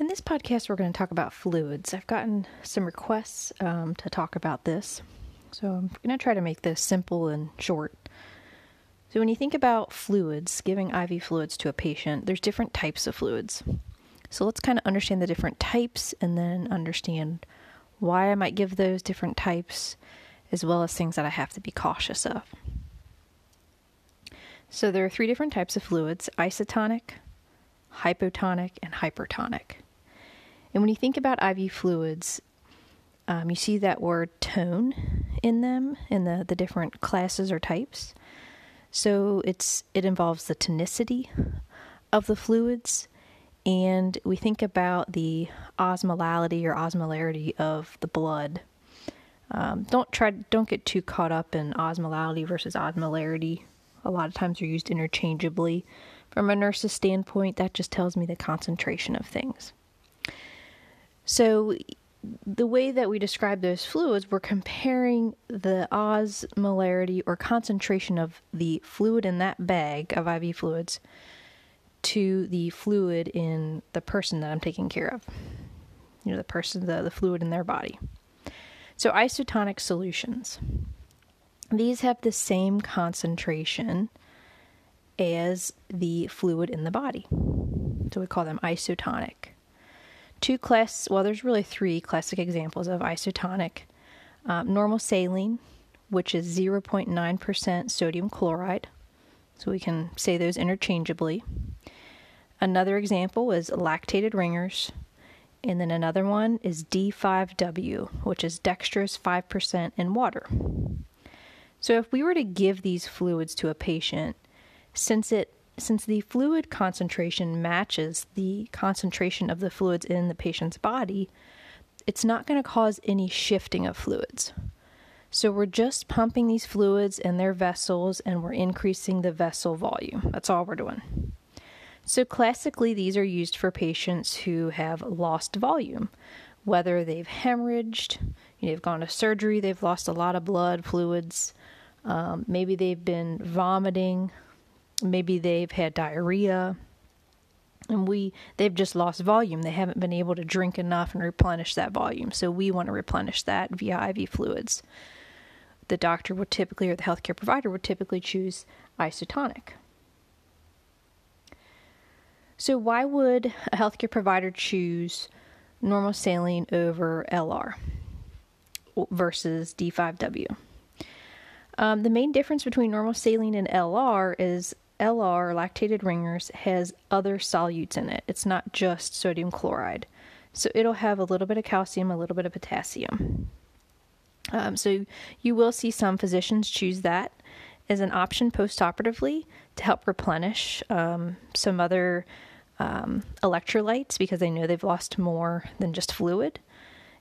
In this podcast, we're going to talk about fluids. I've gotten some requests um, to talk about this, so I'm going to try to make this simple and short. So, when you think about fluids, giving IV fluids to a patient, there's different types of fluids. So, let's kind of understand the different types and then understand why I might give those different types, as well as things that I have to be cautious of. So, there are three different types of fluids isotonic, hypotonic, and hypertonic. And when you think about IV fluids, um, you see that word tone in them in the, the different classes or types. So it's it involves the tonicity of the fluids, and we think about the osmolality or osmolarity of the blood. Um, don't try don't get too caught up in osmolality versus osmolarity. A lot of times they're used interchangeably. From a nurse's standpoint, that just tells me the concentration of things. So, the way that we describe those fluids, we're comparing the osmolarity or concentration of the fluid in that bag of IV fluids to the fluid in the person that I'm taking care of. You know, the person, the, the fluid in their body. So, isotonic solutions. These have the same concentration as the fluid in the body. So, we call them isotonic two class well there's really three classic examples of isotonic um, normal saline which is 0.9% sodium chloride. So we can say those interchangeably. Another example is lactated Ringer's. And then another one is D5W which is dextrose 5% in water. So if we were to give these fluids to a patient since it since the fluid concentration matches the concentration of the fluids in the patient's body, it's not going to cause any shifting of fluids. So we're just pumping these fluids in their vessels and we're increasing the vessel volume. That's all we're doing. So classically, these are used for patients who have lost volume, whether they've hemorrhaged, you know, they've gone to surgery, they've lost a lot of blood, fluids, um, maybe they've been vomiting, maybe they've had diarrhea. And we they've just lost volume. They haven't been able to drink enough and replenish that volume. So we want to replenish that via IV fluids. The doctor would typically or the healthcare provider would typically choose isotonic. So why would a healthcare provider choose normal saline over LR versus D5W um, the main difference between normal saline and LR is LR, lactated Ringer's, has other solutes in it. It's not just sodium chloride. So it'll have a little bit of calcium, a little bit of potassium. Um, so you will see some physicians choose that as an option postoperatively to help replenish um, some other um, electrolytes because they know they've lost more than just fluid.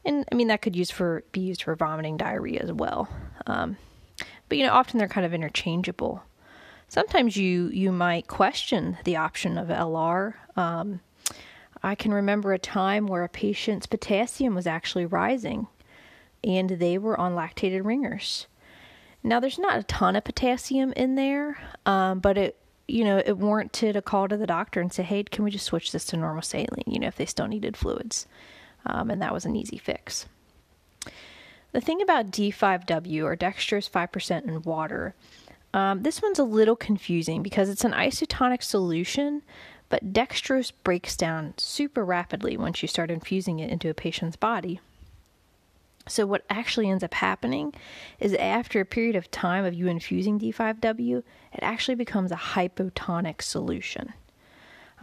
And I mean that could use for be used for vomiting, diarrhea as well. Um, but you know, often they're kind of interchangeable sometimes you you might question the option of LR. Um, I can remember a time where a patient's potassium was actually rising, and they were on lactated Ringer's. Now, there's not a ton of potassium in there, um, but it you know it warranted a call to the doctor and say, "Hey, can we just switch this to normal saline?" You know, if they still needed fluids, um, and that was an easy fix. The thing about D5W or dextrose 5% in water um, this one's a little confusing because it's an isotonic solution, but dextrose breaks down super rapidly once you start infusing it into a patient's body. So, what actually ends up happening is after a period of time of you infusing D5W, it actually becomes a hypotonic solution.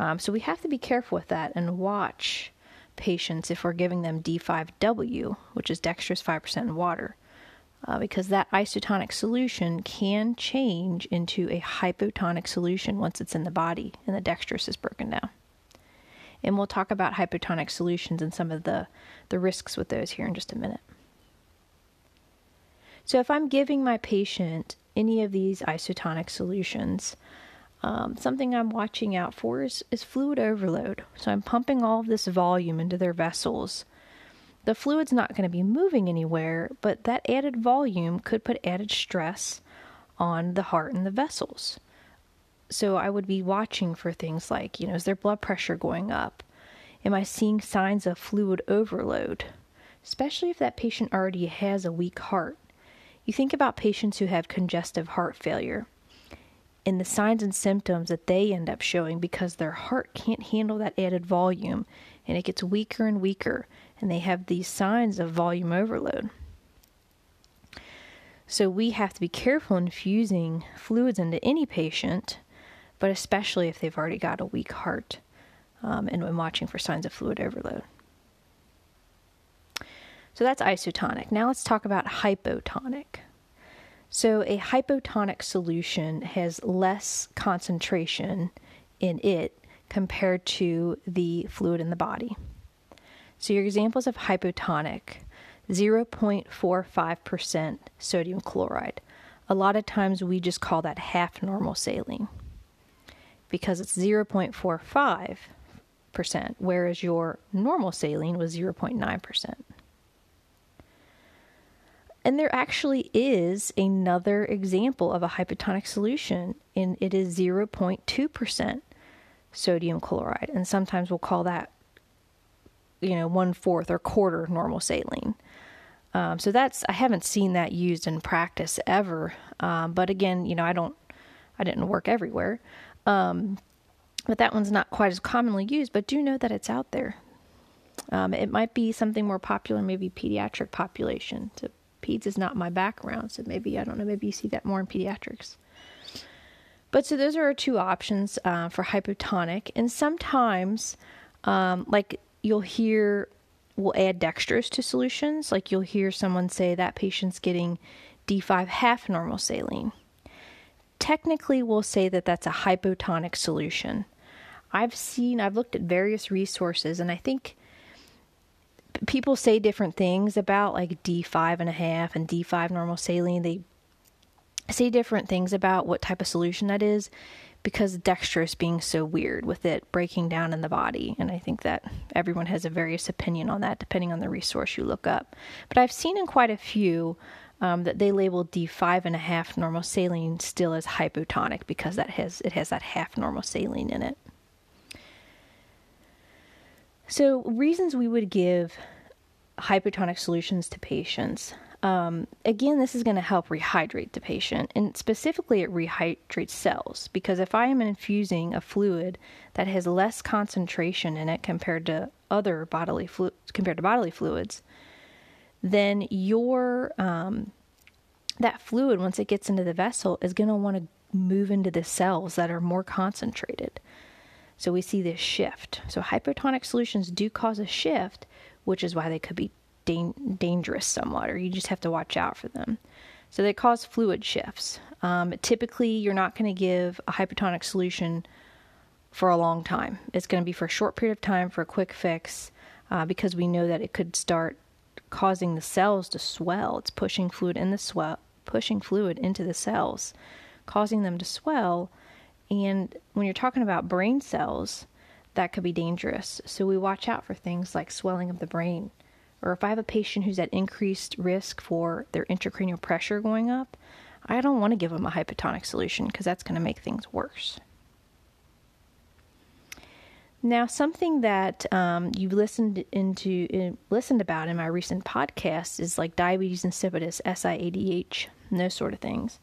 Um, so, we have to be careful with that and watch patients if we're giving them D5W, which is dextrose 5% water uh, because that isotonic solution can change into a hypotonic solution once it's in the body and the dextrose is broken down. And we'll talk about hypotonic solutions and some of the, the risks with those here in just a minute. So, if I'm giving my patient any of these isotonic solutions, um, something I'm watching out for is, is fluid overload. So, I'm pumping all of this volume into their vessels the fluid's not going to be moving anywhere, but that added volume could put added stress on the heart and the vessels. So I would be watching for things like, you know, is their blood pressure going up? Am I seeing signs of fluid overload? Especially if that patient already has a weak heart. You think about patients who have congestive heart failure and the signs and symptoms that they end up showing because their heart can't handle that added volume and it gets weaker and weaker, and they have these signs of volume overload. So we have to be careful infusing fluids into any patient, but especially if they've already got a weak heart um, and when watching for signs of fluid overload. So that's isotonic. Now let's talk about hypotonic. So a hypotonic solution has less concentration in it compared to the fluid in the body. So your examples of hypotonic 0.45% sodium chloride. A lot of times we just call that half normal saline because it's 0.45%, whereas your normal saline was 0.9%. And there actually is another example of a hypotonic solution, and it is 0.2% sodium chloride. And sometimes we'll call that, you know, one fourth or quarter normal saline. Um, so that's I haven't seen that used in practice ever. Um, but again, you know, I don't, I didn't work everywhere. Um, but that one's not quite as commonly used. But do know that it's out there. Um, it might be something more popular, maybe pediatric population to Peds is not my background, so maybe I don't know. Maybe you see that more in pediatrics. But so those are our two options uh, for hypotonic, and sometimes, um, like you'll hear, we'll add dextrose to solutions. Like you'll hear someone say that patient's getting D5 half normal saline. Technically, we'll say that that's a hypotonic solution. I've seen, I've looked at various resources, and I think people say different things about like D5 and a half and D5 normal saline. They say different things about what type of solution that is because dextrose being so weird with it breaking down in the body. And I think that everyone has a various opinion on that depending on the resource you look up. But I've seen in quite a few um, that they label D5 and a half normal saline still as hypotonic because that has it has that half normal saline in it. So, reasons we would give hypotonic solutions to patients. Um, again, this is going to help rehydrate the patient, and specifically, it rehydrates cells because if I am infusing a fluid that has less concentration in it compared to other bodily flu- compared to bodily fluids, then your um, that fluid, once it gets into the vessel, is going to want to move into the cells that are more concentrated. So we see this shift. So hypertonic solutions do cause a shift, which is why they could be da- dangerous somewhat, or you just have to watch out for them. So they cause fluid shifts. Um, typically, you're not going to give a hypertonic solution for a long time. It's going to be for a short period of time for a quick fix uh, because we know that it could start causing the cells to swell. It's pushing fluid in the swell, pushing fluid into the cells, causing them to swell and when you're talking about brain cells, that could be dangerous. So we watch out for things like swelling of the brain. Or if I have a patient who's at increased risk for their intracranial pressure going up, I don't want to give them a hypotonic solution because that's going to make things worse. Now, something that um, you listened into in, listened about in my recent podcast is like diabetes insipidus, SIADH, and those sort of things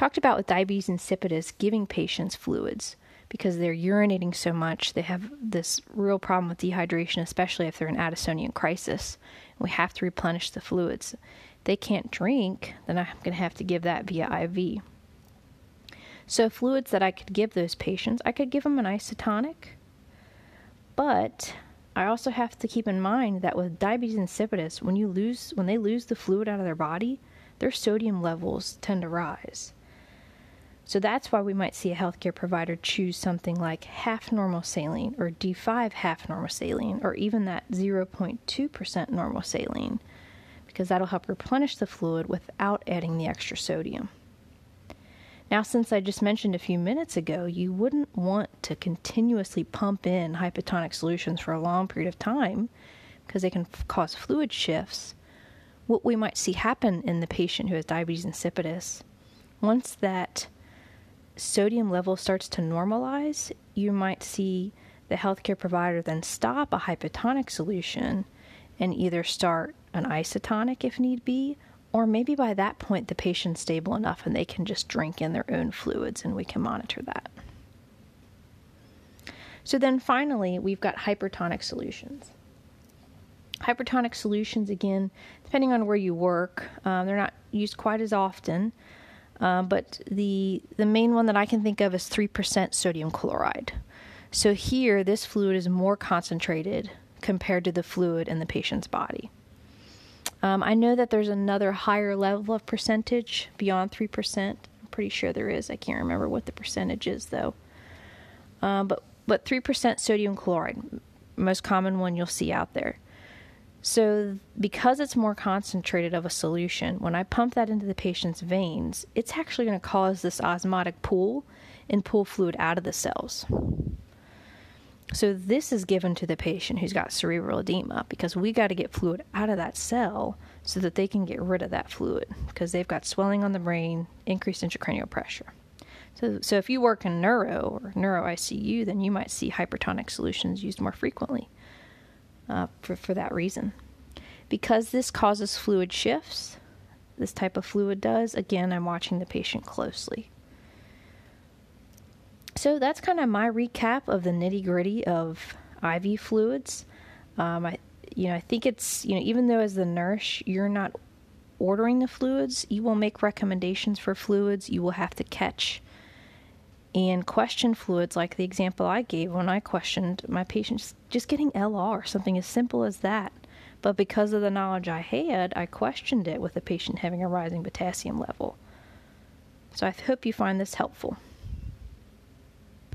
talked about with diabetes insipidus giving patients fluids because they're urinating so much. They have this real problem with dehydration, especially if they're in Addisonian crisis. We have to replenish the fluids. If they can't drink, then I'm going to have to give that via IV. So, fluids that I could give those patients, I could give them an isotonic, but I also have to keep in mind that with diabetes insipidus, when you lose when they lose the fluid out of their body, their sodium levels tend to rise. So that's why we might see a healthcare provider choose something like half normal saline or D5 half normal saline or even that 0.2% normal saline because that'll help replenish the fluid without adding the extra sodium. Now, since I just mentioned a few minutes ago, you wouldn't want to continuously pump in hypotonic solutions for a long period of time because they can f- cause fluid shifts. What we might see happen in the patient who has diabetes insipidus, once that sodium level starts to normalize, you might see the healthcare provider then stop a hypotonic solution and either start an isotonic if need be, or maybe by that point the patient's stable enough and they can just drink in their own fluids and we can monitor that. So then finally, we've got hypertonic solutions. Hypertonic solutions, again, depending on where you work, um, they're not used quite as often. Uh, but the the main one that I can think of is three percent sodium chloride. So here, this fluid is more concentrated compared to the fluid in the patient's body. Um, I know that there's another higher level of percentage beyond 3%. I'm pretty sure there is. I can't remember what the percentage is, though. Um, but, but 3% sodium chloride, most common one you'll see out there. So, because it's more concentrated of a solution, when I pump that into the patient's veins, it's actually going to cause this osmotic pool and pull fluid out of the cells. So this is given to the patient who's got cerebral edema because we got to get fluid out of that cell so that they can get rid of that fluid because they've got swelling on the brain, increased intracranial pressure. So, so if you work in neuro or neuro ICU, then you might see hypertonic solutions used more frequently uh, for, for that reason. Because this causes fluid shifts, this type of fluid does, again, I'm watching the patient closely. So that's kind of my recap of the nitty gritty of IV fluids. Um, I, you know, I think it's you know even though as the nurse you're not ordering the fluids, you will make recommendations for fluids. You will have to catch and question fluids, like the example I gave when I questioned my patients just getting LR, something as simple as that. But because of the knowledge I had, I questioned it with a patient having a rising potassium level. So I hope you find this helpful.